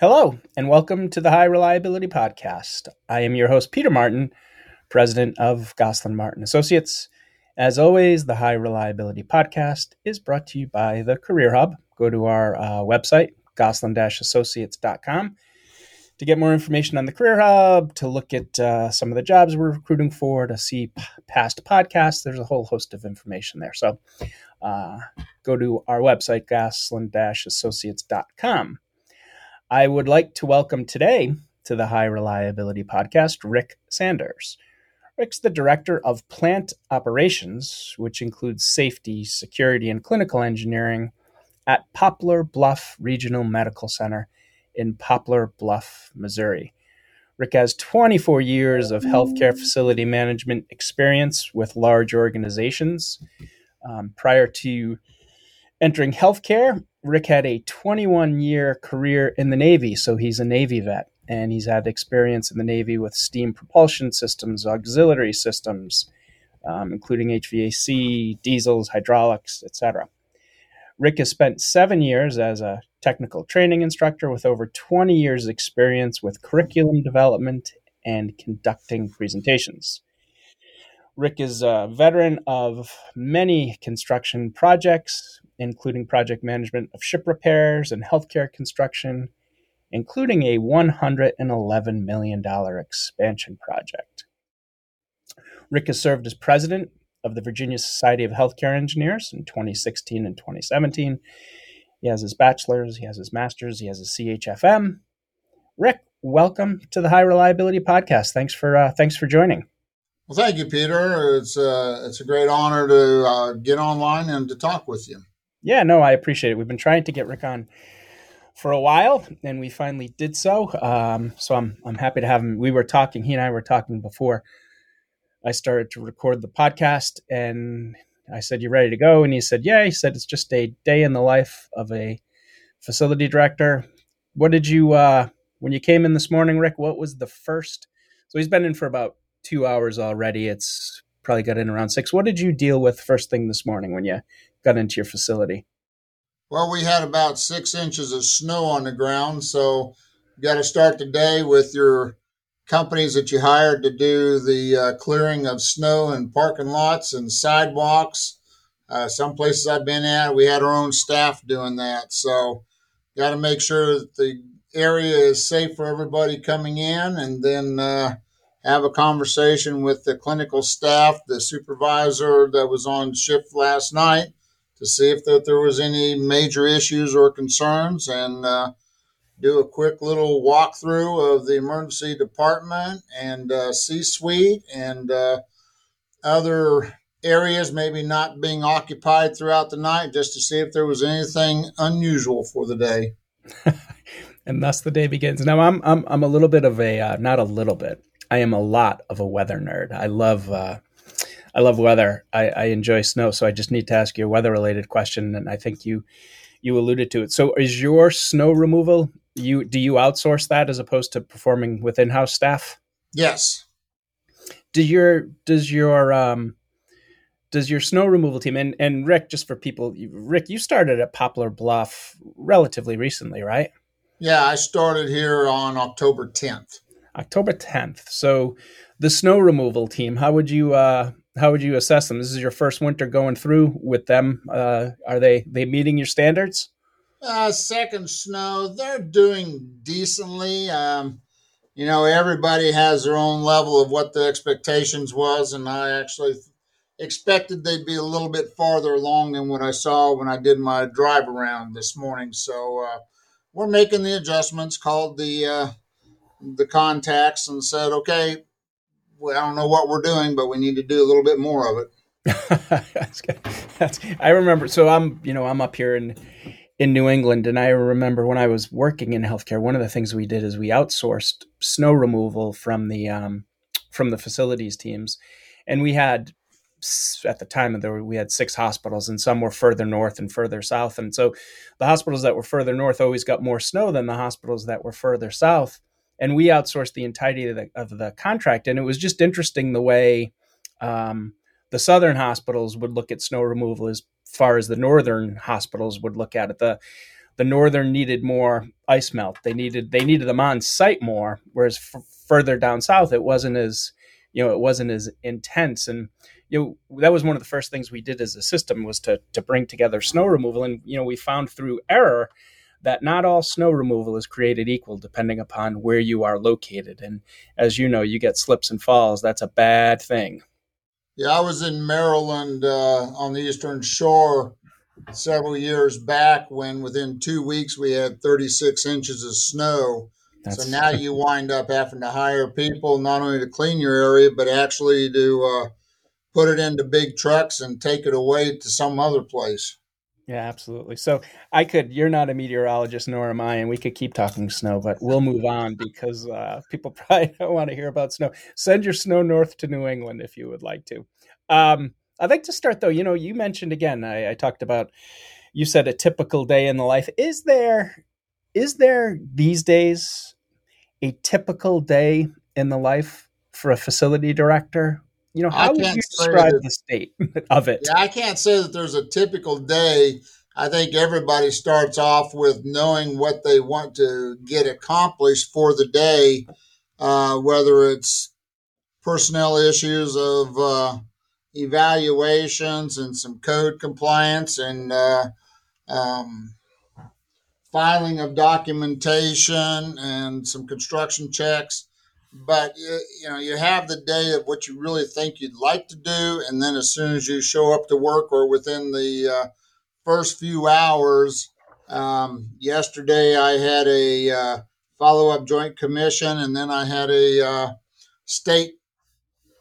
Hello, and welcome to the High Reliability Podcast. I am your host, Peter Martin, president of Goslin Martin Associates. As always, the High Reliability Podcast is brought to you by the Career Hub. Go to our uh, website, goslin associates.com, to get more information on the Career Hub, to look at uh, some of the jobs we're recruiting for, to see p- past podcasts. There's a whole host of information there. So uh, go to our website, goslin associates.com. I would like to welcome today to the High Reliability Podcast Rick Sanders. Rick's the Director of Plant Operations, which includes safety, security, and clinical engineering at Poplar Bluff Regional Medical Center in Poplar Bluff, Missouri. Rick has 24 years of healthcare facility management experience with large organizations. Um, prior to entering healthcare, Rick had a 21 year career in the Navy, so he's a Navy vet, and he's had experience in the Navy with steam propulsion systems, auxiliary systems, um, including HVAC, diesels, hydraulics, etc. Rick has spent seven years as a technical training instructor with over 20 years' experience with curriculum development and conducting presentations. Rick is a veteran of many construction projects, including project management of ship repairs and healthcare construction, including a $111 million expansion project. Rick has served as president of the Virginia Society of Healthcare Engineers in 2016 and 2017. He has his bachelor's, he has his master's, he has his CHFM. Rick, welcome to the High Reliability Podcast. Thanks for uh, thanks for joining. Well, thank you, Peter. It's uh, it's a great honor to uh, get online and to talk with you. Yeah, no, I appreciate it. We've been trying to get Rick on for a while, and we finally did so. Um, so I'm I'm happy to have him. We were talking. He and I were talking before I started to record the podcast, and I said, "You ready to go?" And he said, "Yeah." He said, "It's just a day in the life of a facility director." What did you uh, when you came in this morning, Rick? What was the first? So he's been in for about two hours already. It's probably got in around six. What did you deal with first thing this morning when you got into your facility? Well, we had about six inches of snow on the ground, so you got to start the day with your companies that you hired to do the uh, clearing of snow and parking lots and sidewalks. Uh, some places I've been at, we had our own staff doing that. So, got to make sure that the area is safe for everybody coming in, and then uh, have a conversation with the clinical staff, the supervisor that was on shift last night, to see if that there was any major issues or concerns, and uh, do a quick little walkthrough of the emergency department and uh, C-suite and uh, other areas maybe not being occupied throughout the night, just to see if there was anything unusual for the day. and thus the day begins. Now I'm I'm I'm a little bit of a uh, not a little bit. I am a lot of a weather nerd. I love uh, I love weather. I, I enjoy snow. So I just need to ask you a weather related question, and I think you you alluded to it. So is your snow removal you do you outsource that as opposed to performing with in house staff? Yes. Do your does your um does your snow removal team and and Rick just for people Rick you started at Poplar Bluff relatively recently, right? Yeah, I started here on October 10th. October 10th. So the snow removal team, how would you uh how would you assess them? This is your first winter going through with them. Uh, are they they meeting your standards? Uh, second snow, they're doing decently. Um, you know, everybody has their own level of what the expectations was, and I actually expected they'd be a little bit farther along than what I saw when I did my drive around this morning. So uh, we're making the adjustments. Called the uh, the contacts and said, okay, well, I don't know what we're doing, but we need to do a little bit more of it. that's good. That's, I remember. So I'm, you know, I'm up here in in New England, and I remember when I was working in healthcare, one of the things we did is we outsourced snow removal from the um, from the facilities teams, and we had at the time there were, we had six hospitals, and some were further north and further south, and so the hospitals that were further north always got more snow than the hospitals that were further south, and we outsourced the entirety of the, of the contract, and it was just interesting the way. Um, the southern hospitals would look at snow removal as far as the northern hospitals would look at it. The the northern needed more ice melt. They needed they needed them on site more, whereas f- further down south it wasn't as you know it wasn't as intense and you know that was one of the first things we did as a system was to to bring together snow removal and you know we found through error that not all snow removal is created equal depending upon where you are located. And as you know you get slips and falls. That's a bad thing. Yeah i was in maryland uh, on the eastern shore several years back when within two weeks we had 36 inches of snow. That's... So now you wind up having to hire people not only to clean your area, but actually to uh, put it into big trucks and take it away to some other place. Yeah, absolutely. So I could, you're not a meteorologist, nor am I, and we could keep talking snow, but we'll move on because uh, people probably don't want to hear about snow. Send your snow north to New England if you would like to. Um, I'd like to start though. You know, you mentioned again, I, I talked about, you said a typical day in the life. Is there, is there these days a typical day in the life for a facility director? You know, how would you describe that, the state of it? Yeah, I can't say that there's a typical day. I think everybody starts off with knowing what they want to get accomplished for the day, uh, whether it's personnel issues of uh, evaluations and some code compliance and uh, um, filing of documentation and some construction checks. But you, you know, you have the day of what you really think you'd like to do, and then as soon as you show up to work or within the uh, first few hours, um, yesterday I had a uh, follow up joint commission, and then I had a uh, state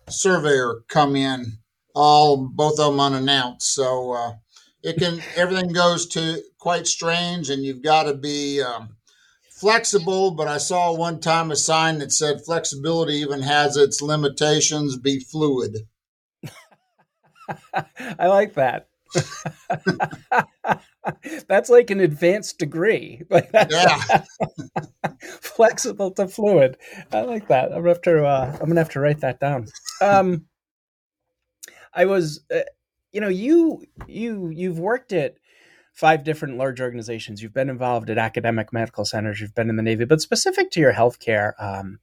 surveyor come in, all both of them unannounced. So uh, it can everything goes to quite strange, and you've got to be um, flexible. But I saw one time a sign that said flexibility even has its limitations. Be fluid. I like that. that's like an advanced degree. Like yeah. flexible to fluid. I like that. I'm gonna have to. Uh, I'm gonna have to write that down. Um, I was, uh, you know, you you you've worked at five different large organizations. You've been involved at academic medical centers. You've been in the Navy, but specific to your healthcare, um,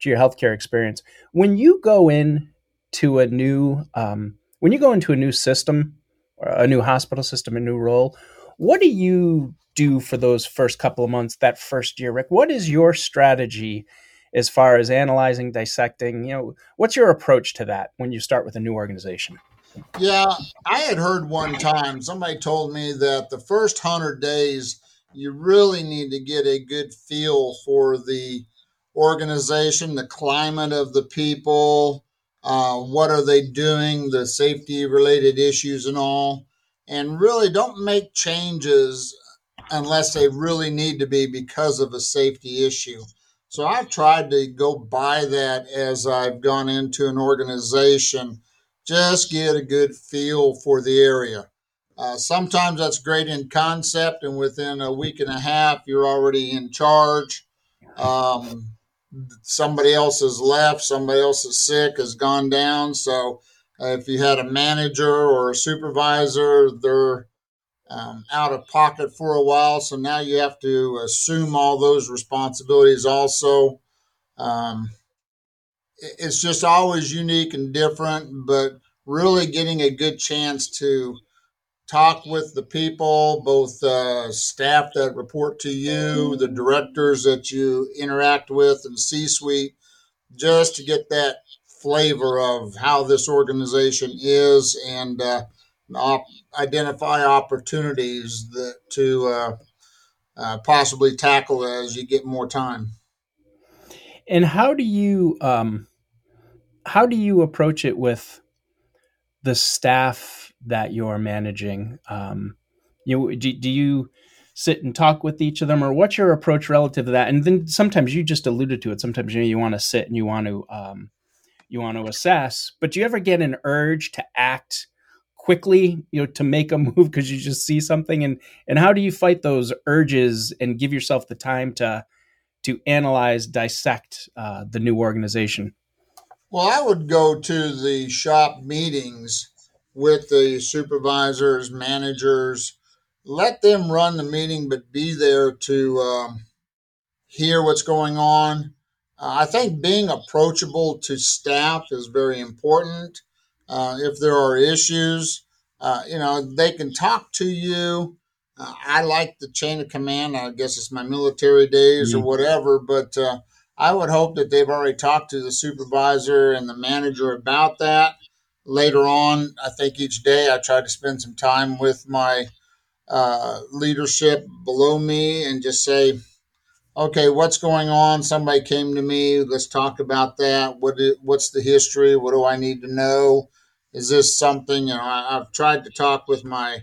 to your healthcare experience, when you go in to a new, um, when you go into a new system, a new hospital system, a new role, what do you do for those first couple of months, that first year, Rick? What is your strategy as far as analyzing, dissecting? You know, what's your approach to that when you start with a new organization? Yeah, I had heard one time somebody told me that the first hundred days you really need to get a good feel for the organization, the climate of the people, uh, what are they doing, the safety related issues and all, and really don't make changes unless they really need to be because of a safety issue. So I've tried to go by that as I've gone into an organization just get a good feel for the area. Uh, sometimes that's great in concept, and within a week and a half, you're already in charge. Um, somebody else has left, somebody else is sick, has gone down. So, uh, if you had a manager or a supervisor, they're um, out of pocket for a while. So now you have to assume all those responsibilities also. Um, it's just always unique and different, but really getting a good chance to talk with the people, both uh, staff that report to you, the directors that you interact with, and C suite, just to get that flavor of how this organization is and uh, op- identify opportunities that to uh, uh possibly tackle as you get more time. And how do you um, how do you approach it with the staff that you're managing? Um, you do, do you sit and talk with each of them, or what's your approach relative to that? And then sometimes you just alluded to it. Sometimes you know you want to sit and you want to um, you want to assess, but do you ever get an urge to act? quickly you know to make a move because you just see something and and how do you fight those urges and give yourself the time to to analyze, dissect uh, the new organization? Well, I would go to the shop meetings with the supervisors, managers, let them run the meeting, but be there to um, hear what's going on. Uh, I think being approachable to staff is very important. Uh, if there are issues, uh, you know, they can talk to you. Uh, I like the chain of command. I guess it's my military days mm-hmm. or whatever, but uh, I would hope that they've already talked to the supervisor and the manager about that. Later on, I think each day I try to spend some time with my uh, leadership below me and just say, okay, what's going on? Somebody came to me. Let's talk about that. What is, what's the history? What do I need to know? Is this something? You know, I, I've tried to talk with my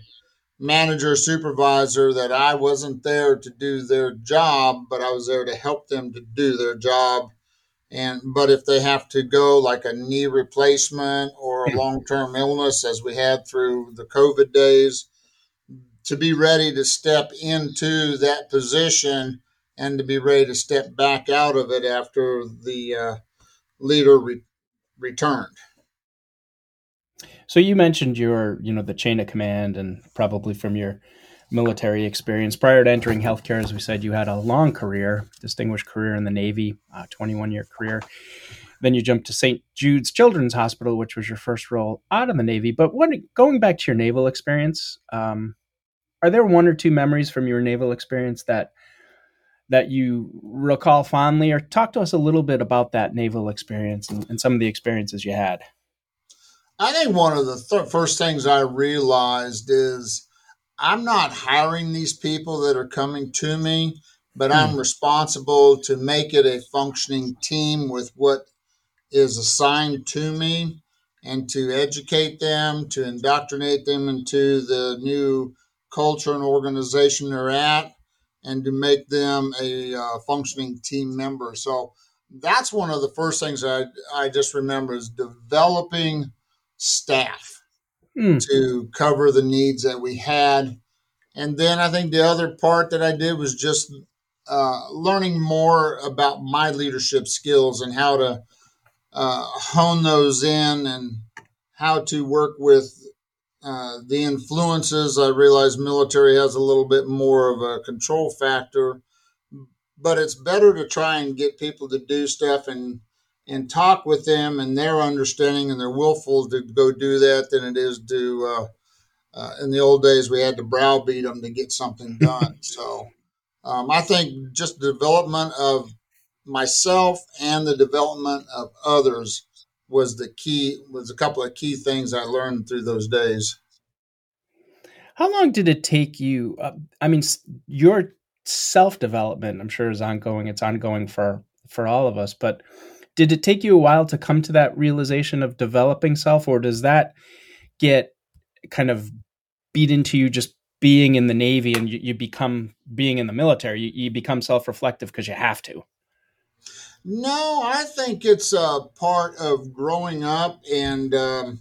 manager supervisor that I wasn't there to do their job, but I was there to help them to do their job. And but if they have to go like a knee replacement or a hmm. long term illness, as we had through the COVID days, to be ready to step into that position and to be ready to step back out of it after the uh, leader re- returned. So you mentioned your, you know, the chain of command, and probably from your military experience prior to entering healthcare, as we said, you had a long career, distinguished career in the Navy, 21 year career. Then you jumped to St. Jude's Children's Hospital, which was your first role out of the Navy. But what, going back to your naval experience, um, are there one or two memories from your naval experience that that you recall fondly, or talk to us a little bit about that naval experience and, and some of the experiences you had? I think one of the th- first things I realized is I'm not hiring these people that are coming to me, but hmm. I'm responsible to make it a functioning team with what is assigned to me and to educate them, to indoctrinate them into the new culture and organization they're at, and to make them a uh, functioning team member. So that's one of the first things I, I just remember is developing staff mm. to cover the needs that we had. And then I think the other part that I did was just uh, learning more about my leadership skills and how to uh, hone those in and how to work with uh, the influences. I realize military has a little bit more of a control factor, but it's better to try and get people to do stuff and and talk with them and their understanding and their willful to go do that than it is to uh, uh, in the old days we had to browbeat them to get something done. So um, i think just the development of myself and the development of others was the key was a couple of key things i learned through those days. How long did it take you uh, i mean your self development i'm sure is ongoing it's ongoing for for all of us but did it take you a while to come to that realization of developing self or does that get kind of beat into you just being in the navy and you, you become being in the military you, you become self-reflective because you have to? No i think it's a part of growing up and um,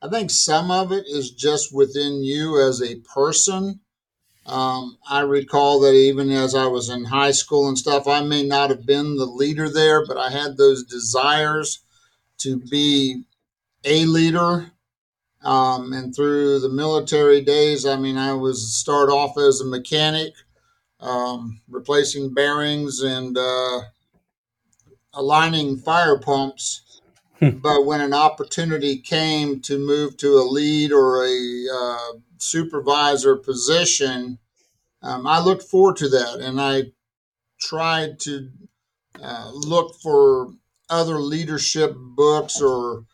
i think some of it is just within you as a person um, I recall that even as I was in high school and stuff, I may not have been the leader there, but I had those desires to be a leader. Um, and through the military days, I mean, I was start off as a mechanic, um, replacing bearings and uh, aligning fire pumps. Hmm. but when an opportunity came to move to a lead or a uh, supervisor position, um, I looked forward to that, and I tried to uh, look for other leadership books or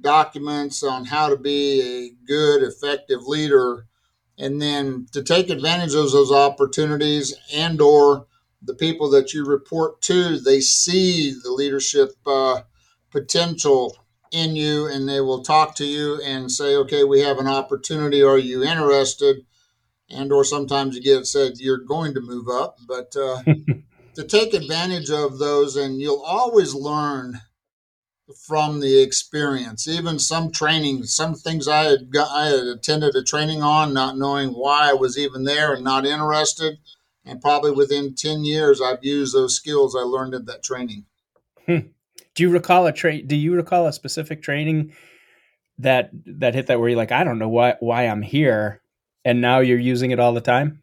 documents on how to be a good, effective leader, and then to take advantage of those opportunities and or the people that you report to, they see the leadership uh, potential in you and they will talk to you and say, okay, we have an opportunity. Are you interested? And or sometimes you get said you're going to move up, but uh, to take advantage of those, and you'll always learn from the experience. Even some training, some things I had got, I had attended a training on, not knowing why I was even there and not interested. And probably within ten years, I've used those skills I learned at that training. Do you recall a trait? Do you recall a specific training that that hit that where you're like, I don't know why why I'm here, and now you're using it all the time?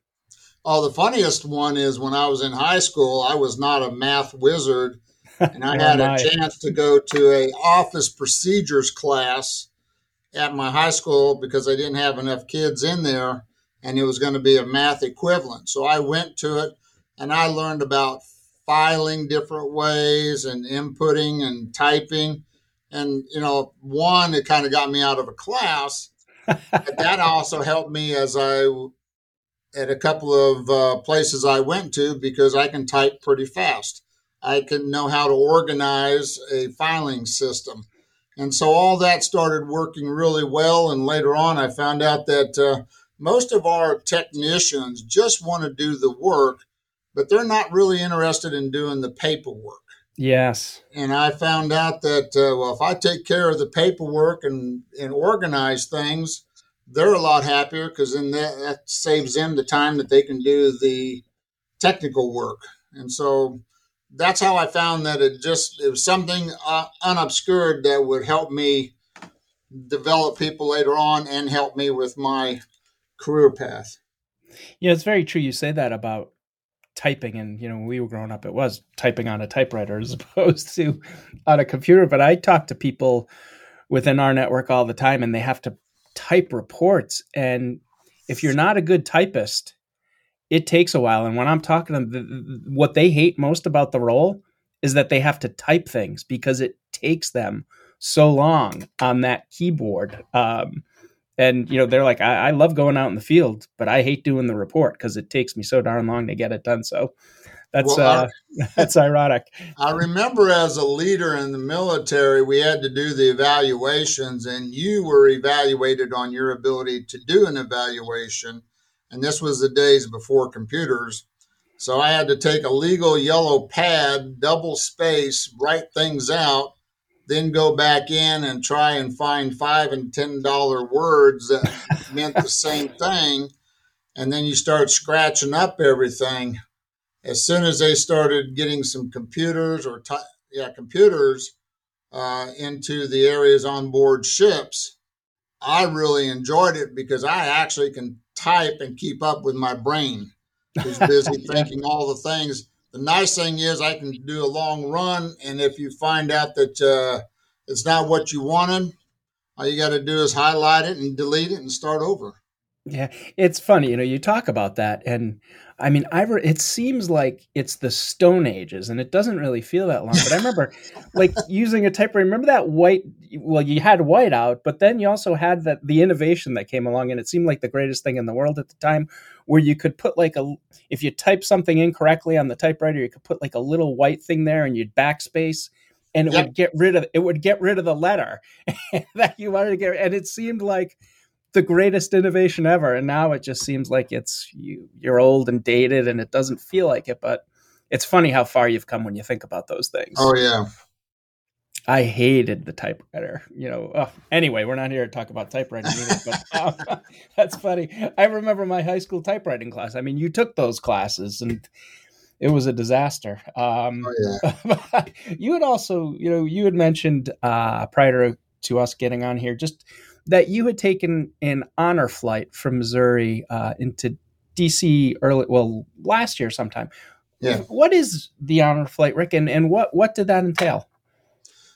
Oh, the funniest one is when I was in high school, I was not a math wizard, and I had a chance to go to a office procedures class at my high school because I didn't have enough kids in there, and it was going to be a math equivalent. So I went to it, and I learned about filing different ways and inputting and typing. And you know, one, it kind of got me out of a class. that also helped me as I at a couple of uh, places I went to because I can type pretty fast. I can know how to organize a filing system. And so all that started working really well. And later on, I found out that uh, most of our technicians just want to do the work, but they're not really interested in doing the paperwork. Yes. And I found out that, uh, well, if I take care of the paperwork and, and organize things, they're a lot happier because then that, that saves them the time that they can do the technical work. And so that's how I found that it just it was something uh, unobscured that would help me develop people later on and help me with my career path. Yeah, it's very true. You say that about typing, and you know, when we were growing up, it was typing on a typewriter as opposed to on a computer. But I talk to people within our network all the time, and they have to type reports. And if you're not a good typist, it takes a while. And when I'm talking to them, what they hate most about the role is that they have to type things because it takes them so long on that keyboard. Um, and you know they're like, I, I, love going out in the field, but I hate doing the report because it takes me so darn long to get it done. So that's well, uh, I, that's ironic. I remember as a leader in the military, we had to do the evaluations, and you were evaluated on your ability to do an evaluation. And this was the days before computers. So I had to take a legal yellow pad, double space, write things out, then go back in and try and find five and ten dollar words that meant the same thing. And then you start scratching up everything as soon as they started getting some computers or t- yeah computers uh, into the areas on board ships, I really enjoyed it because I actually can type and keep up with my brain, who's busy thinking all the things. The nice thing is I can do a long run, and if you find out that uh, it's not what you wanted, all you got to do is highlight it and delete it and start over. Yeah, it's funny, you know, you talk about that, and I mean, I re- it seems like it's the Stone Ages, and it doesn't really feel that long. But I remember, like using a typewriter. Remember that white? Well, you had white out, but then you also had that the innovation that came along, and it seemed like the greatest thing in the world at the time, where you could put like a if you type something incorrectly on the typewriter, you could put like a little white thing there, and you'd backspace, and it yep. would get rid of it would get rid of the letter that you wanted to get. And it seemed like the greatest innovation ever and now it just seems like it's you you're old and dated and it doesn't feel like it but it's funny how far you've come when you think about those things oh yeah i hated the typewriter you know oh, anyway we're not here to talk about typewriting either but um, that's funny i remember my high school typewriting class i mean you took those classes and it was a disaster um, oh, yeah. you had also you know you had mentioned uh, prior to us getting on here just that you had taken an honor flight from Missouri uh, into DC early, well, last year sometime. Yeah. What is the honor flight, Rick, and, and what, what did that entail?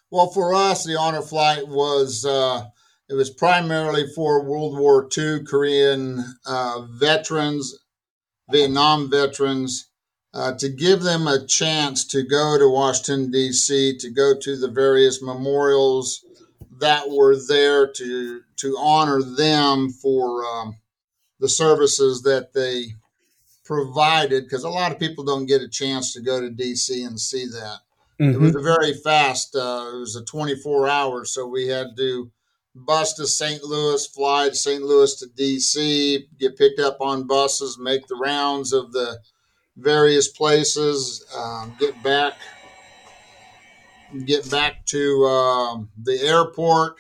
Well, for us, the honor flight was uh, it was primarily for World War II Korean uh, veterans, Vietnam veterans, uh, to give them a chance to go to Washington D.C. to go to the various memorials that were there to to honor them for um, the services that they provided because a lot of people don't get a chance to go to DC and see that. Mm-hmm. It was a very fast. Uh, it was a 24 hours, so we had to bus to St. Louis, fly to St. Louis to DC, get picked up on buses, make the rounds of the various places, um, get back get back to um, the airport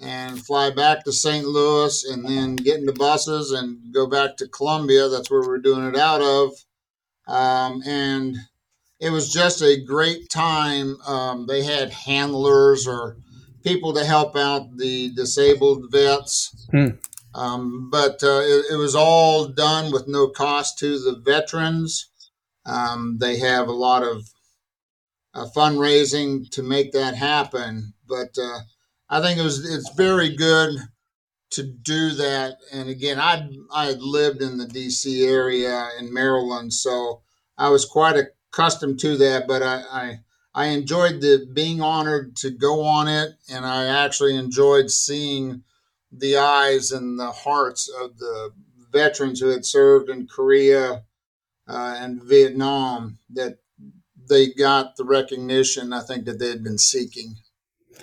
and fly back to St. Louis and then get into buses and go back to Columbia. That's where we're doing it out of. Um, and it was just a great time. Um, they had handlers or people to help out the disabled vets. Hmm. Um, but uh, it, it, was all done with no cost to the veterans. Um, they have a lot of uh, fundraising to make that happen. But uh, I think it was it's very good to do that. And again, I I had lived in the D.C. area in Maryland, so I was quite accustomed to that. But I, I I enjoyed the being honored to go on it, and I actually enjoyed seeing the eyes and the hearts of the veterans who had served in Korea uh, and Vietnam that they got the recognition I think that they had been seeking.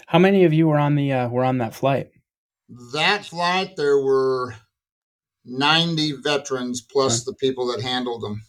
How many of you were on the uh, were on that flight? That flight, there were ninety veterans plus the people that handled them.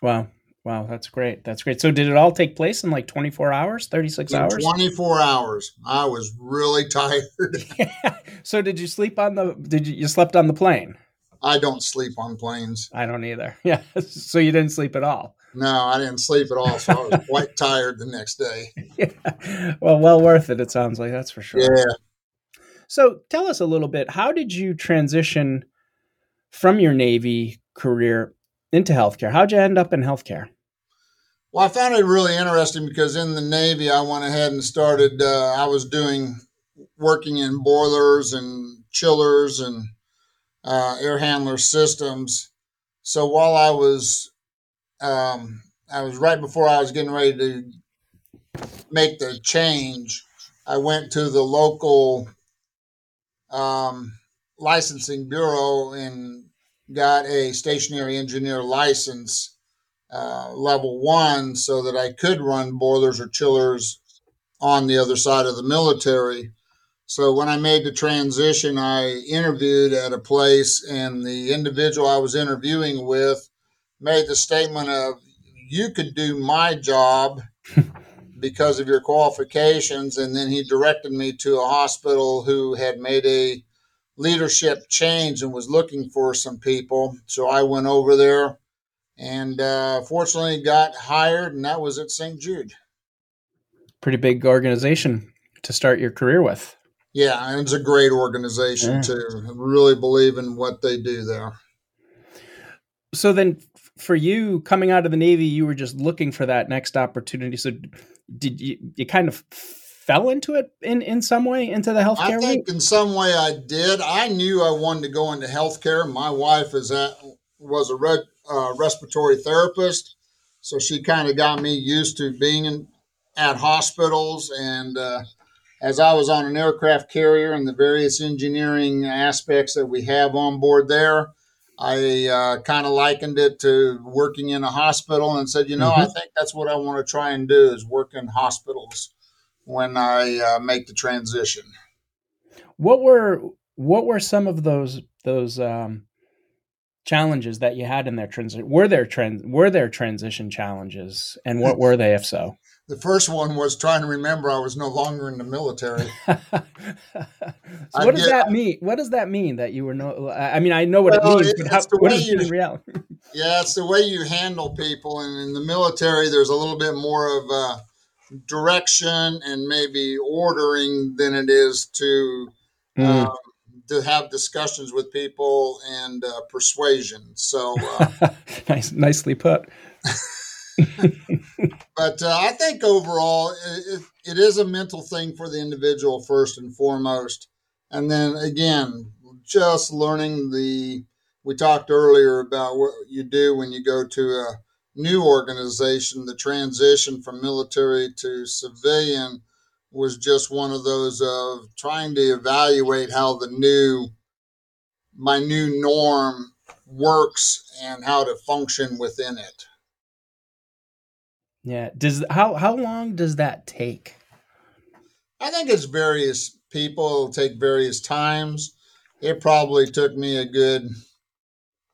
Wow. Wow, that's great. That's great. So did it all take place in like 24 hours, 36 in hours? 24 hours. I was really tired. so did you sleep on the did you you slept on the plane? I don't sleep on planes. I don't either. Yeah. So you didn't sleep at all. No, I didn't sleep at all, so I was quite tired the next day. Yeah. Well, well worth it it sounds like that's for sure. Yeah. So tell us a little bit, how did you transition from your Navy career into healthcare? How'd you end up in healthcare? Well, I found it really interesting because in the Navy, I went ahead and started. Uh, I was doing working in boilers and chillers and uh, air handler systems. So while I was, um, I was right before I was getting ready to make the change. I went to the local um, licensing bureau and got a stationary engineer license uh, level one so that I could run boilers or chillers on the other side of the military. So when I made the transition, I interviewed at a place, and the individual I was interviewing with made the statement of, "You could do my job." because of your qualifications. And then he directed me to a hospital who had made a leadership change and was looking for some people. So I went over there and uh, fortunately got hired, and that was at St. Jude. Pretty big organization to start your career with. Yeah, and it's a great organization yeah. too. I really believe in what they do there. So then, for you coming out of the Navy, you were just looking for that next opportunity. So, did you you kind of fell into it in in some way into the healthcare? I think in some way I did. I knew I wanted to go into healthcare. My wife is at was a red uh, respiratory therapist. So she kind of got me used to being in, at hospitals. And uh, as I was on an aircraft carrier and the various engineering aspects that we have on board there, I uh, kind of likened it to working in a hospital and said, you know, mm-hmm. I think that's what I want to try and do is work in hospitals when I uh, make the transition. What were what were some of those those um, challenges that you had in their transition were there trans were there transition challenges and what were they if so the first one was trying to remember i was no longer in the military so what does get, that mean what does that mean that you were no i mean i know what well, it means it, but how, what is you, in reality yeah it's the way you handle people and in the military there's a little bit more of uh, direction and maybe ordering than it is to mm. um, to have discussions with people and uh, persuasion. So uh, nice, nicely put. but uh, I think overall, it, it is a mental thing for the individual first and foremost, and then again, just learning the. We talked earlier about what you do when you go to a new organization, the transition from military to civilian was just one of those of trying to evaluate how the new my new norm works and how to function within it. Yeah. Does how how long does that take? I think it's various people. It'll take various times. It probably took me a good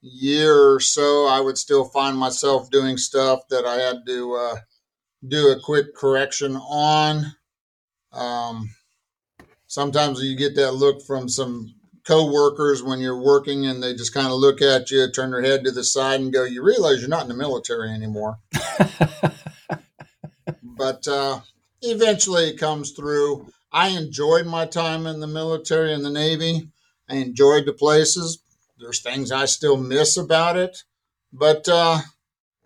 year or so. I would still find myself doing stuff that I had to uh, do a quick correction on. Um, sometimes you get that look from some co-workers when you're working and they just kind of look at you, turn their head to the side and go, you realize you're not in the military anymore. but uh, eventually it comes through. I enjoyed my time in the military and the Navy. I enjoyed the places. There's things I still miss about it, but uh,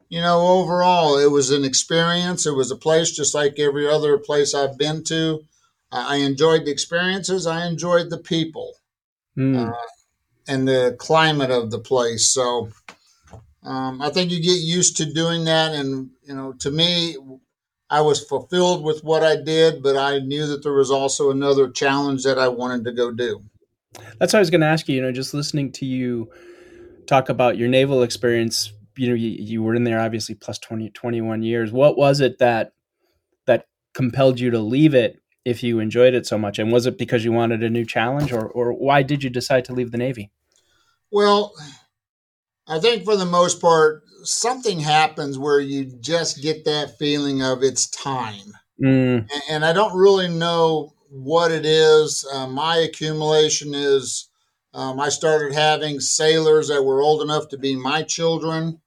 you know, overall, it was an experience. It was a place just like every other place I've been to. I enjoyed the experiences. I enjoyed the people mm. uh, and the climate of the place. So um, I think you get used to doing that. And, you know, to me, I was fulfilled with what I did, but I knew that there was also another challenge that I wanted to go do. That's what I was going to ask you. You know, just listening to you talk about your naval experience, you know, you, you were in there obviously plus 20, 21 years. What was it that that compelled you to leave it if you enjoyed it so much? And was it because you wanted a new challenge or, or why did you decide to leave the Navy? Well, I think for the most part, something happens where you just get that feeling of it's time. Mm. And, and, I don't really know what it is. Uh, my accumulation is um, I started having sailors that were old enough to be my children.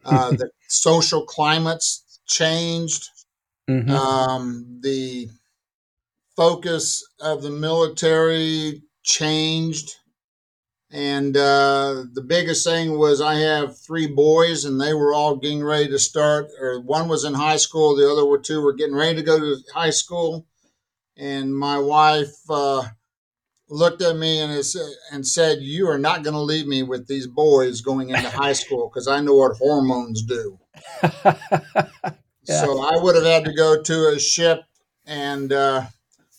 Uh, the social climates changed. Mm-hmm. Um, the focus of the military changed. And uh, the biggest thing was I have three boys, and they were all getting ready to start. Or one was in high school, the other were two were getting ready to go to high school. And my wife uh, looked at me and, and said, "You are not going to leave me with these boys going into high school because I know what hormones do." yeah. So I would have had to go to a ship and. Uh,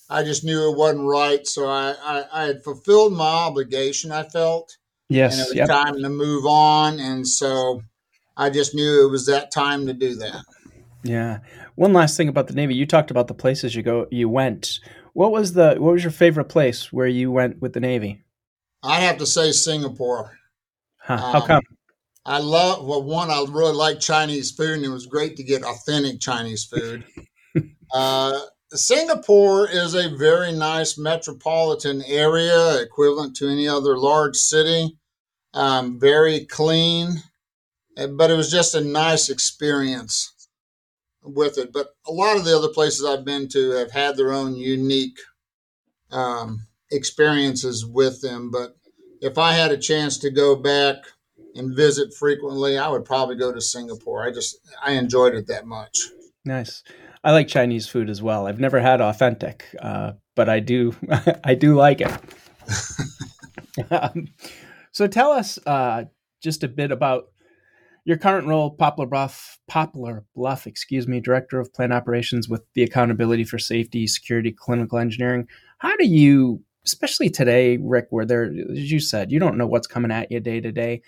I just knew it wasn't right. So I, I, I had fulfilled my obligation, I felt. Yes. And it was yep. time to move on. And so I just knew it was that time to do that. Yeah. One last thing about the Navy. You talked about the places you go you went. What was the what was your favorite place where you went with the Navy? I have to say Singapore. Huh. How um, come? I love well one, I really like Chinese food and it was great to get authentic Chinese food. uh Singapore is a very nice metropolitan area, equivalent to any other large city. Um, very clean, eh, but it was just a nice experience with it. But a lot of the other places I've been to have had their own unique um, experiences with them. But if I had a chance to go back and visit frequently, I would probably go to Singapore. I just I enjoyed it that much. Nice. I like Chinese food as well. I've never had authentic, uh, but I do I do like it. um, so tell us uh, just a bit about your current role, Poplar Bluff, Poplar Bluff, excuse me, Director of Plant Operations with the Accountability for Safety, Security, Clinical Engineering. How do you, especially today, Rick, where there, as you said, you don't know what's coming at you day to day.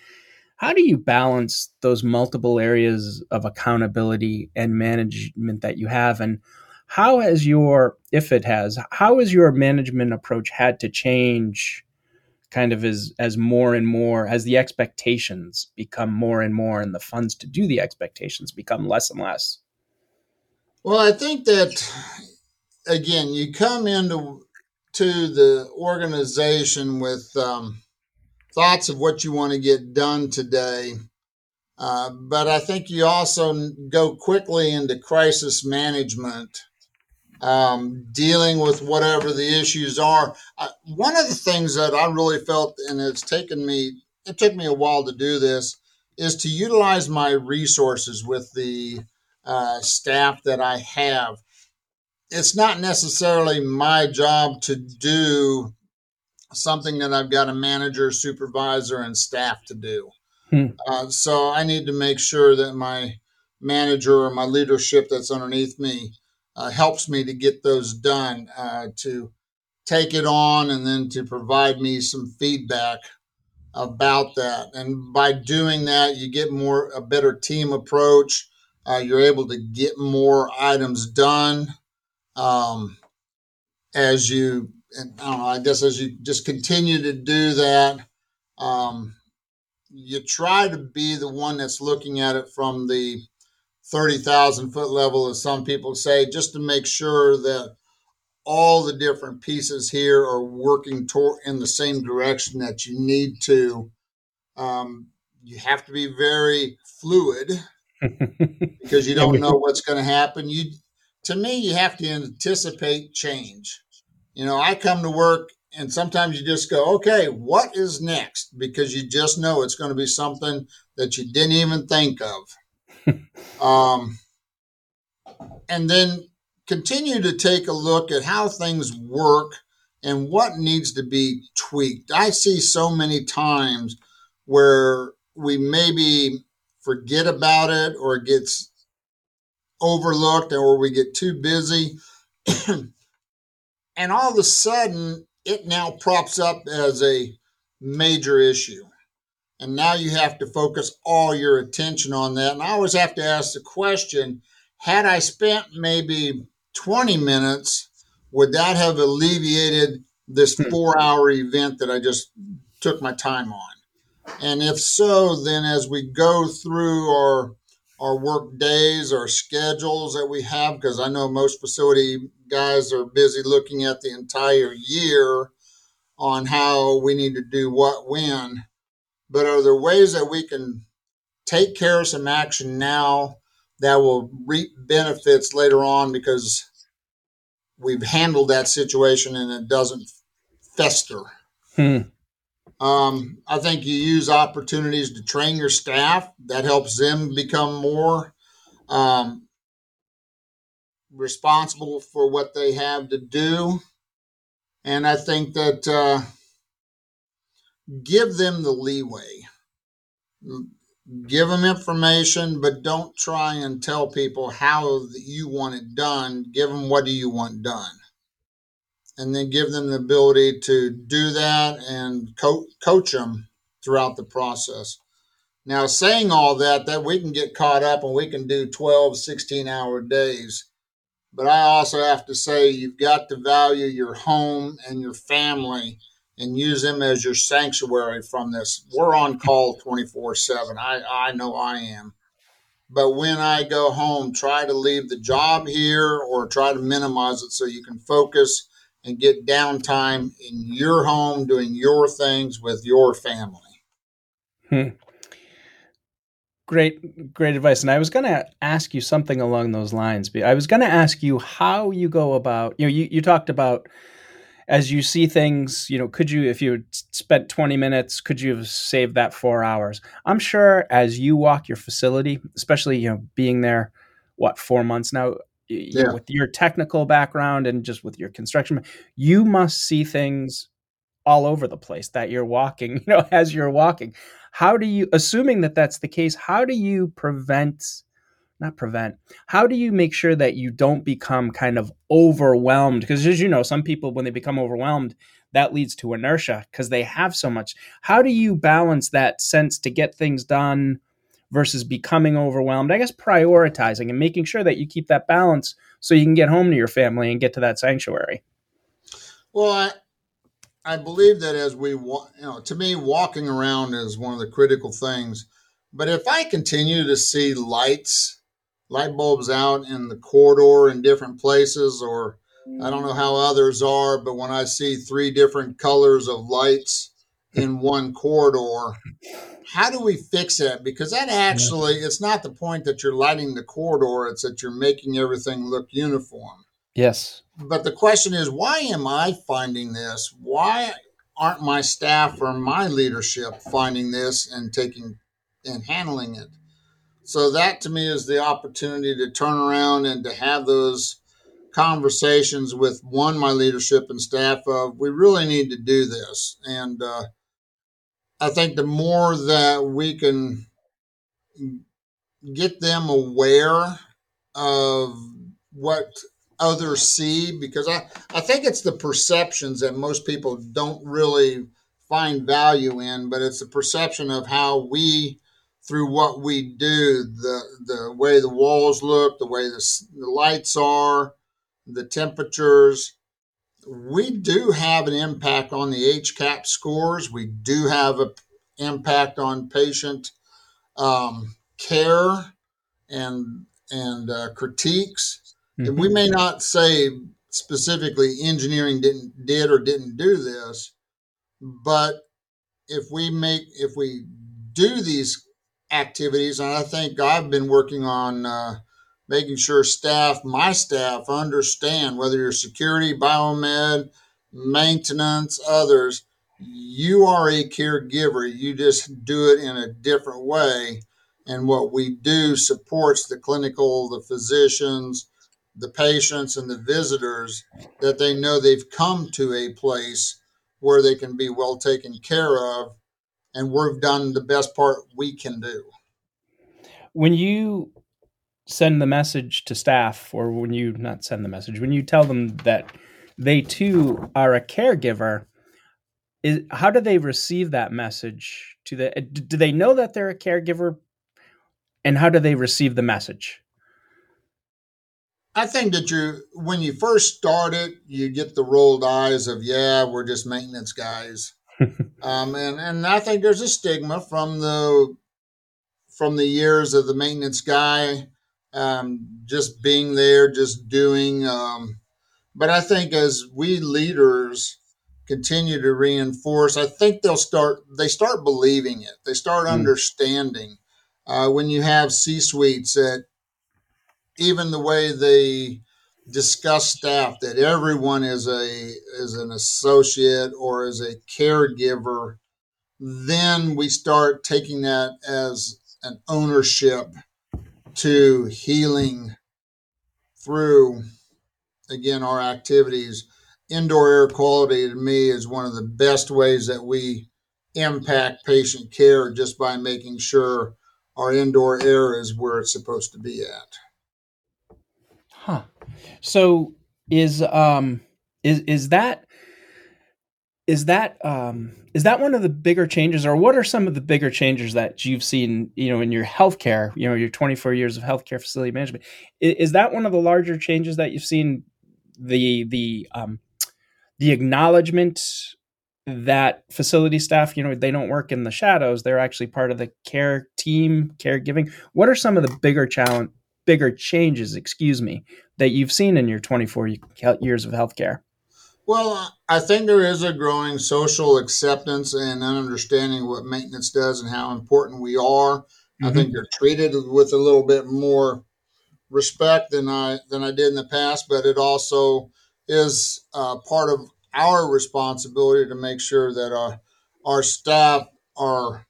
How do you balance those multiple areas of accountability and management that you have? And how has your, if it has, how has your management approach had to change kind of as, as more and more, as the expectations become more and more and the funds to do the expectations become less and less? Well, I think that, again, you come into to the organization with um, thoughts of what you want to get done today. Uh, but I think you also go quickly into crisis management, um, dealing with whatever the issues are. Uh, one of the things that I really felt, and it's taken me, it took me a while to do this, is to utilize my resources with the uh, staff that I have. It's not necessarily my job to do something that I've got a manager, supervisor, and staff to do. Hmm. Uh, so I need to make sure that my manager or my leadership that's underneath me uh, helps me to get those done, uh, to take it on, and then to provide me some feedback about that. And by doing that, you get more a better team approach. Uh, you're able to get more items done um, as you and I don't know, I guess as you just continue to do that, um, you try to be the one that's looking at it from the 30,000 foot level, as some people say, just to make sure that all the different pieces here are working toward in the same direction that you need to. Um, you have to be very fluid because you don't know what's going to happen. You, to me, you have to anticipate change. You know, I come to work and sometimes you just go, okay, what is next? Because you just know it's going to be something that you didn't even think of. Um, and then continue to take a look at how things work and what needs to be tweaked. I see so many times where we maybe forget about it or it gets overlooked or we get too busy. and all of a sudden, it now props up as a major issue. And now you have to focus all your attention on that. And I always have to ask the question had I spent maybe 20 minutes, would that have alleviated this hmm. four hour event that I just took my time on? And if so, then as we go through our our work days, our schedules that we have, because I know most facility guys are busy looking at the entire year on how we need to do what when. But are there ways that we can take care of some action now that will reap benefits later on because we've handled that situation and it doesn't fester? Hmm. Um, I think you use opportunities to train your staff. That helps them become more um, responsible for what they have to do. And I think that uh, give them the leeway. Give them information, but don't try and tell people how you want it done. Give them what do you want done and then give them the ability to do that and co- coach them throughout the process. Now, saying all that, that we can get caught up and we can do 12, 16 hour days. But I also have to say, you've got to value your home and your family and use them as your sanctuary from this. We're on call 24 7. I, I know I am. But when I go home, try to leave the job here or try to minimize it so you can focus and get downtime in your home doing your things with your family. Hmm. Great, great advice. And I was going to ask you something along those lines. I was going to ask you how you go about, you know, you, you talked about as you see things, you know, could you, if you spent 20 minutes, could you have saved that four hours? I'm sure as you walk your facility, especially, you know, being there, what, four months now, yeah. know, with your technical background and just with your construction, you must see things all over the place that you're walking, you know, as you're walking. How do you, assuming that that's the case, how do you prevent, not prevent, how do you make sure that you don't become kind of overwhelmed? Because as you know, some people, when they become overwhelmed, that leads to inertia because they have so much. How do you balance that sense to get things done? versus becoming overwhelmed. I guess prioritizing and making sure that you keep that balance so you can get home to your family and get to that sanctuary. Well, I, I believe that as we, you know, to me, walking around is one of the critical things. But if I continue to see lights, light bulbs out in the corridor in different places, or I don't know mm. how others are, but when I see three different colors of lights in one corridor, how do we fix that? Because that actually, it's not the point that you're lighting the corridor, it's that you're making everything look uniform. Yes. But the question is, why am I finding this? Why aren't my staff or my leadership finding this and taking and handling it? So that to me is the opportunity to turn around and to have those conversations with one, my leadership and staff of we really need to do this. And uh, I think the more that we can get them aware of what others see, because I, I think it's the perceptions that most people don't really find value in, but it's the perception of how we, through what we do, the, the way the walls look, the way the, the lights are, the temperatures, we do have an impact on the HCAHPS scores. We do have an impact on patient um, care and and uh, critiques. Mm-hmm. We may not say specifically engineering didn't did or didn't do this, but if we make if we do these activities, and I think I've been working on uh, making sure staff, my staff, understand whether you're security, biomed, maintenance, others, you are a caregiver. You just do it in a different way. And what we do supports the clinical, the physicians, the patients, and the visitors that they know they've come to a place where they can be well taken care of. And we've done the best part we can do. When you send the message to staff, or when you not send the message, when you tell them that they too are a caregiver, is how do they receive that message? To the do they know that they're a caregiver? And how do they receive the message? I think that you when you first start it you get the rolled eyes of yeah we're just maintenance guys um, and and i think there's a stigma from the from the years of the maintenance guy um, just being there just doing um, but i think as we leaders continue to reinforce, I think they'll start they start believing it. They start mm. understanding uh, when you have C suites that even the way they discuss staff that everyone is a is an associate or is a caregiver then we start taking that as an ownership to healing through again our activities indoor air quality to me is one of the best ways that we impact patient care just by making sure our indoor air is where it's supposed to be at. So is um is is that is that um is that one of the bigger changes or what are some of the bigger changes that you've seen you know in your healthcare you know your 24 years of healthcare facility management is, is that one of the larger changes that you've seen the the um the acknowledgement that facility staff, you know, they don't work in the shadows. They're actually part of the care team, caregiving. What are some of the bigger challenge, bigger changes, excuse me, that you've seen in your 24 years of healthcare? Well, I think there is a growing social acceptance and understanding what maintenance does and how important we are. Mm-hmm. I think you're treated with a little bit more respect than I than I did in the past, but it also is uh, part of our responsibility to make sure that our our staff are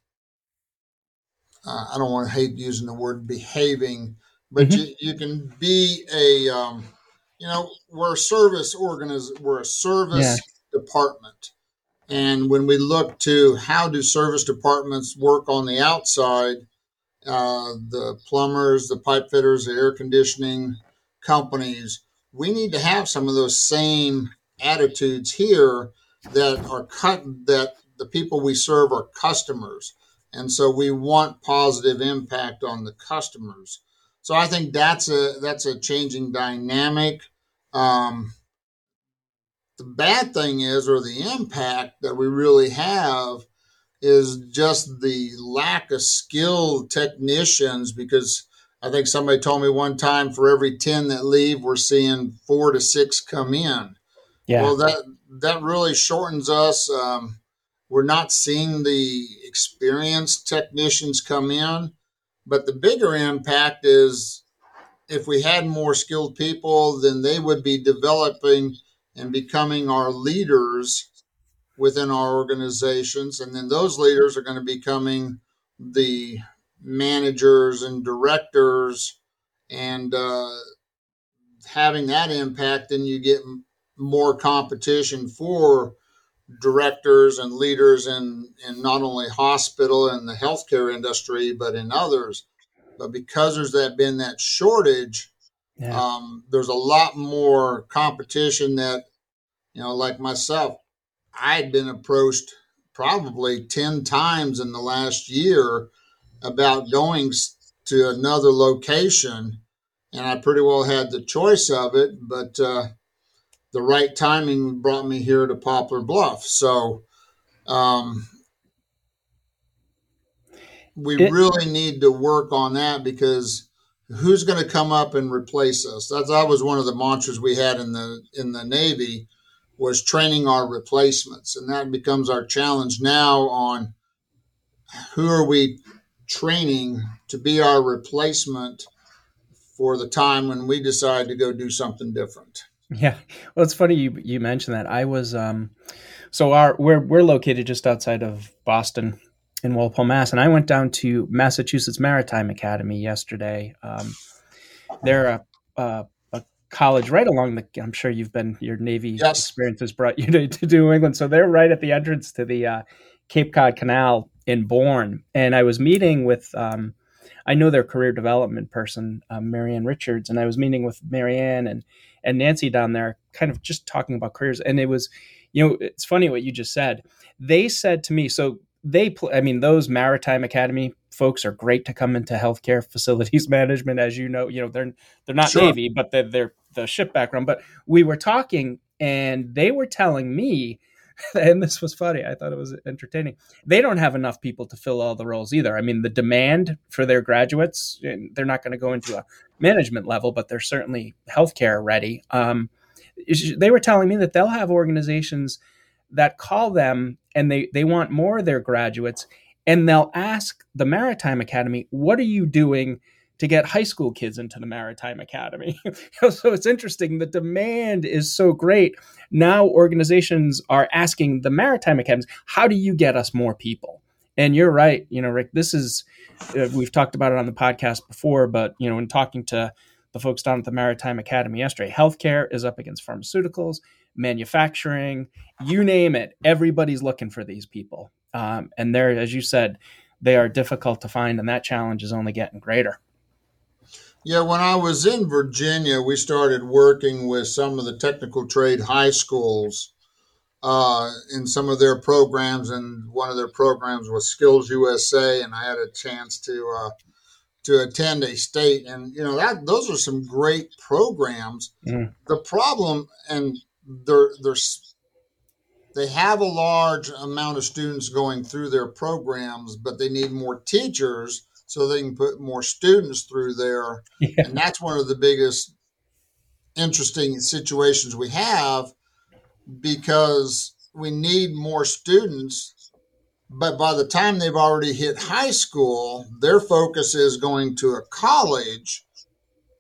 uh, I don't want to hate using the word behaving, but mm-hmm. you, you can be a um, you know we're a service organiz we're a service yeah. department, and when we look to how do service departments work on the outside, uh, the plumbers, the pipe fitters, the air conditioning companies, we need to have some of those same attitudes here that are cut that the people we serve are customers and so we want positive impact on the customers so i think that's a that's a changing dynamic um, the bad thing is or the impact that we really have is just the lack of skilled technicians because I think somebody told me one time for every 10 that leave, we're seeing four to six come in. Yeah. Well, that, that really shortens us. Um, we're not seeing the experienced technicians come in, but the bigger impact is if we had more skilled people, then they would be developing and becoming our leaders within our organizations. And then those leaders are going to be becoming the managers and directors and uh, having that impact, then you get more competition for directors and leaders in, in not only hospital and the healthcare industry, but in others. But because there's that been that shortage, yeah. um, there's a lot more competition that, you know, like myself, I'd been approached probably 10 times in the last year about going to another location, and I pretty well had the choice of it, but uh, the right timing brought me here to Poplar Bluff. So um, we it, really need to work on that because who's going to come up and replace us? That's that was one of the mantras we had in the in the Navy was training our replacements, and that becomes our challenge now on who are we training to be our replacement for the time when we decide to go do something different. Yeah, well, it's funny you you mentioned that. I was um, so our we're we're located just outside of Boston in Walpole, Mass, and I went down to Massachusetts Maritime Academy yesterday. Um, they're a, a, a college right along the. I'm sure you've been your Navy Yes. experience has brought you to, to New England, so they're right at the entrance to the uh, Cape Cod Canal in Bourne, and I was meeting with. Um, I know their career development person, um, Marianne Richards, and I was meeting with Marianne and and Nancy down there, kind of just talking about careers. And it was, you know, it's funny what you just said. They said to me, so they, pl- I mean, those Maritime Academy folks are great to come into healthcare facilities management, as you know. You know, they're they're not Sure. Navy, but they're, they're the ship background. But we were talking, and they were telling me. And this was funny. I thought it was entertaining. They don't have enough people to fill all the roles either. I mean, the demand for their graduates, they're not going to go into a management level, but they're certainly healthcare ready. Um, they were telling me that they'll have organizations that call them and they, they want more of their graduates and they'll ask the Maritime Academy, what are you doing to get high school kids into the Maritime Academy? so it's interesting. The demand is so great. Now organizations are asking the Maritime Academies, how do you get us more people? And you're right, you know, Rick, this is, uh, we've talked about it on the podcast before, but, you know, in talking to the folks down at the Maritime Academy yesterday, healthcare is up against pharmaceuticals, manufacturing, you name it. Everybody's looking for these people. Um, and they're, as you said, they are difficult to find, and that challenge is only getting greater. Yeah, when I was in Virginia, we started working with some of the technical trade high schools uh, in some of their programs, and one of their programs was Skills USA, and I had a chance to uh, to attend a state, and you know that those are some great programs. Mhm. The problem, and they're they're they have a large amount of students going through their programs, but they need more teachers so they can put more students through there Yeah. and that's one of the biggest interesting situations we have because we need more students but by the time they've already hit high school their focus is going to a college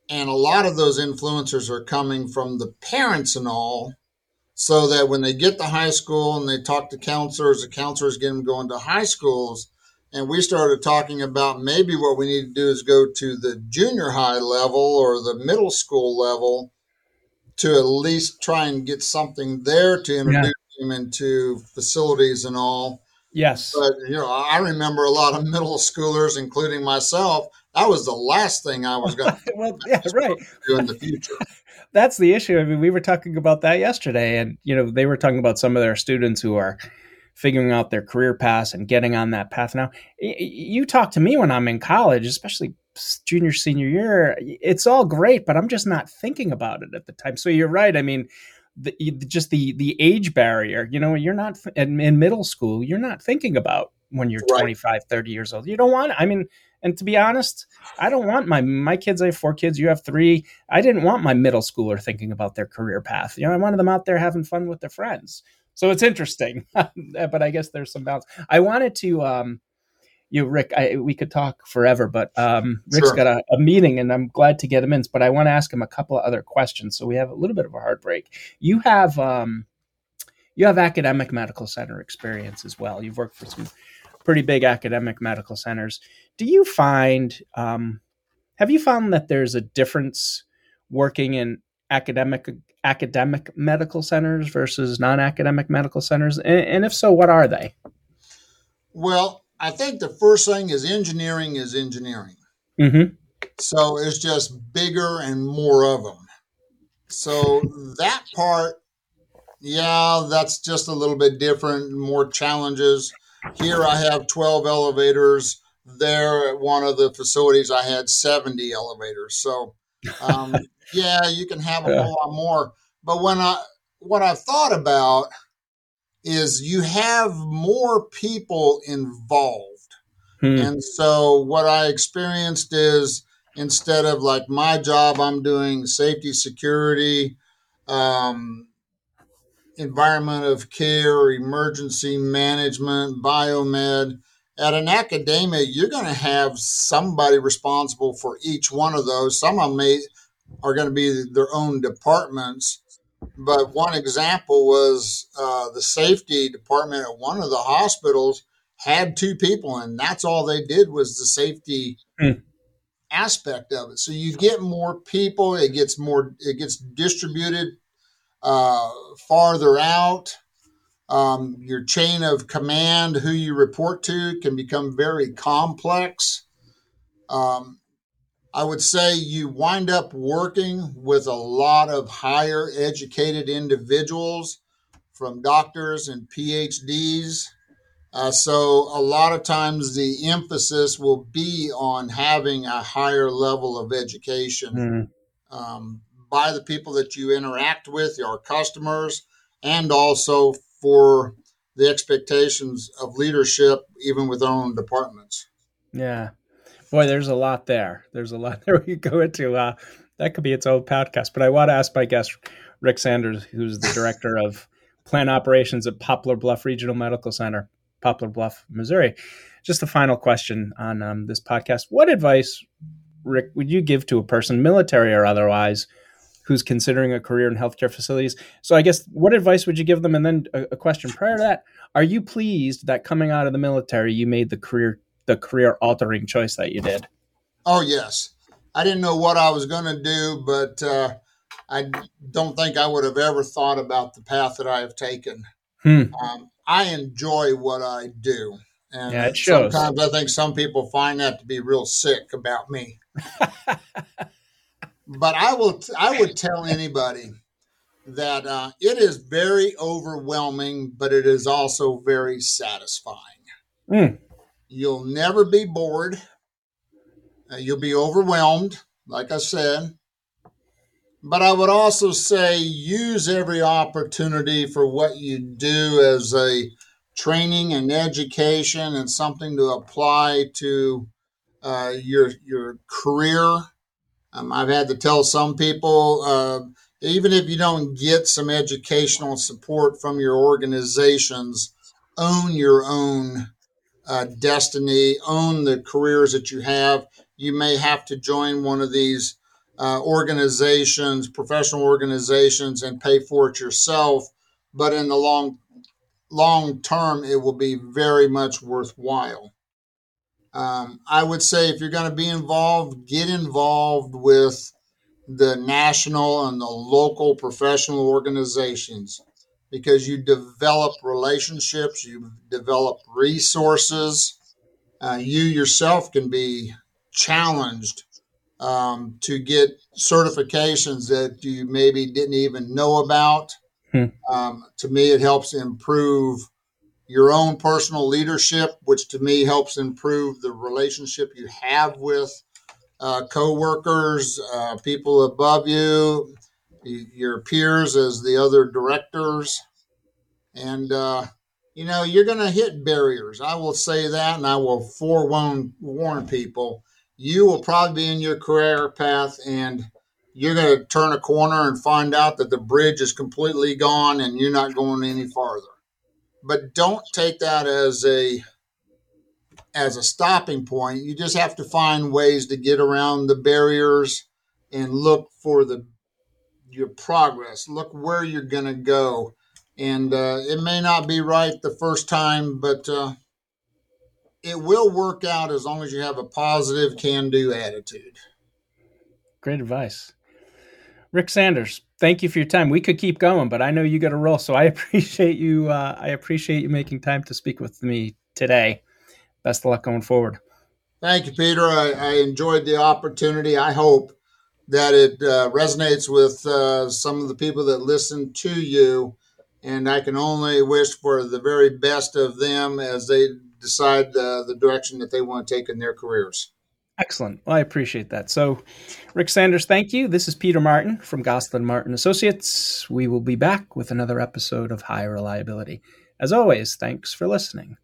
and a lot of those influencers are coming from the parents and all so that when they get to high school and they talk to counselors the counselors get them going to high schools and we started talking about maybe what we need to do is go to the junior high level or the middle school level to at least try and get something there to introduce them into facilities and all. Yes. But you know, I remember a lot of middle schoolers, including myself. That was the last thing I was going to well, yeah, right. do in the future. That's the issue. I mean, we were talking about that yesterday, and you know, they were talking about some of their students who are figuring out their career paths and getting on that path. Now, you talk to me when I'm in college, especially junior senior year. It's all great, but I'm just not thinking about it at the time. So you're right. I mean. The, just the the age barrier you know you're not in, in middle school you're not thinking about when you're Right. 25 30 years old you don't want i mean and to be honest i don't want my my kids i have four kids you have three I didn't want my middle schooler thinking about their career path. You know, I wanted them out there having fun with their friends. So it's interesting, but I guess there's some balance. I wanted to, um, you, Rick, I, we could talk forever, but um, Rick's Sure. got a, a meeting and I'm glad to get him in, but I want to ask him a couple of other questions. So we have a little bit of a heartbreak. You have, um, you have academic medical center experience as well. You've worked for some pretty big academic medical centers. Do you find, um, have you found that there's a difference working in academic academic medical centers versus non-academic medical centers and, and if so what are they Well, I think the first thing is engineering is engineering. mm-hmm. So it's just bigger and more of them. So that part, yeah, that's just a little bit different, more challenges. Here I have 12 elevators. There at one of the facilities, I had 70 elevators. So, um, yeah, you can have a Yeah. whole lot more. But when I, what I've thought about is you have more people involved. Hmm. And so what I experienced is instead of like my job, I'm doing safety, security, um, environment of care, emergency management, biomed. At an academia, you're going to have somebody responsible for each one of those. Some of them may, are going to be their own departments. But one example was uh, the safety department at one of the hospitals had two people, and that's all they did was the safety mm. aspect of it. So you get more people, it gets more, it gets distributed uh, farther out. Um, your chain of command, who you report to, can become very complex. Um, I would say you wind up working with a lot of higher educated individuals from doctors and PhDs. Uh, so, a lot of times the emphasis will be on having a higher level of education mm. um, by the people that you interact with, your customers, and also for the expectations of leadership, even with own departments. Yeah. Boy, there's a lot there. There's a lot there we go into. Uh, that could be its own podcast. But I want to ask my guest, Rick Sanders, who's the director of plant operations at Poplar Bluff Regional Medical Center, Poplar Bluff, Missouri. Just a final question on um, this podcast. What advice, Rick, would you give to a person, military or otherwise, who's considering a career in healthcare facilities? So I guess what advice would you give them? And then a, a question prior to that: Are you pleased that coming out of the military, you made the career the career altering choice that you did? Oh yes, I didn't know what I was going to do, but uh, I don't think I would have ever thought about the path that I have taken. Hmm. Um, I enjoy what I do, and yeah, sometimes I think some people find that to be real sick about me. but I will, I would tell anybody that uh, it is very overwhelming, but it is also very satisfying. Mm. You'll never be bored. Uh, you'll be overwhelmed, like I said. But I would also say use every opportunity for what you do as a training and education and something to apply to uh, your your career. Um, I've had to tell some people, uh, even if you don't get some educational support from your organizations, own your own uh, destiny, own the careers that you have. You may have to join one of these uh, organizations, professional organizations, and pay for it yourself. But in the long long term, it will be very much worthwhile. Um, I would say if you're going to be involved, get involved with the national and the local professional organizations because you develop relationships, you develop resources. Uh, you yourself can be challenged um, to get certifications that you maybe didn't even know about. Hmm. Um, to me, it helps improve your own personal leadership, which to me helps improve the relationship you have with uh, coworkers, uh, people above you, your peers as the other directors. And, uh, you know, you're going to hit barriers. I will say that, and I will forewarn warn people. You will probably be in your career path, and you're going to turn a corner and find out that the bridge is completely gone, and you're not going any farther. But don't take that as a as a stopping point. You just have to find ways to get around the barriers and look for the your progress. Look where you're going to go. And uh, it may not be right the first time, but uh, it will work out as long as you have a positive can do attitude. Great advice. Rick Sanders, thank you for your time. We could keep going, but I know you got a roll, so I appreciate you. Uh, I appreciate you making time to speak with me today. Best of luck going forward. Thank you, Peter. I, I enjoyed the opportunity. I hope that it uh, resonates with uh, some of the people that listen to you. And I can only wish for the very best of them as they decide uh, the direction that they want to take in their careers. Excellent. Well, I appreciate that. So, Rick Sanders, thank you. This is Peter Martin from Goslin Martin Associates. We will be back with another episode of High Reliability. As always, thanks for listening.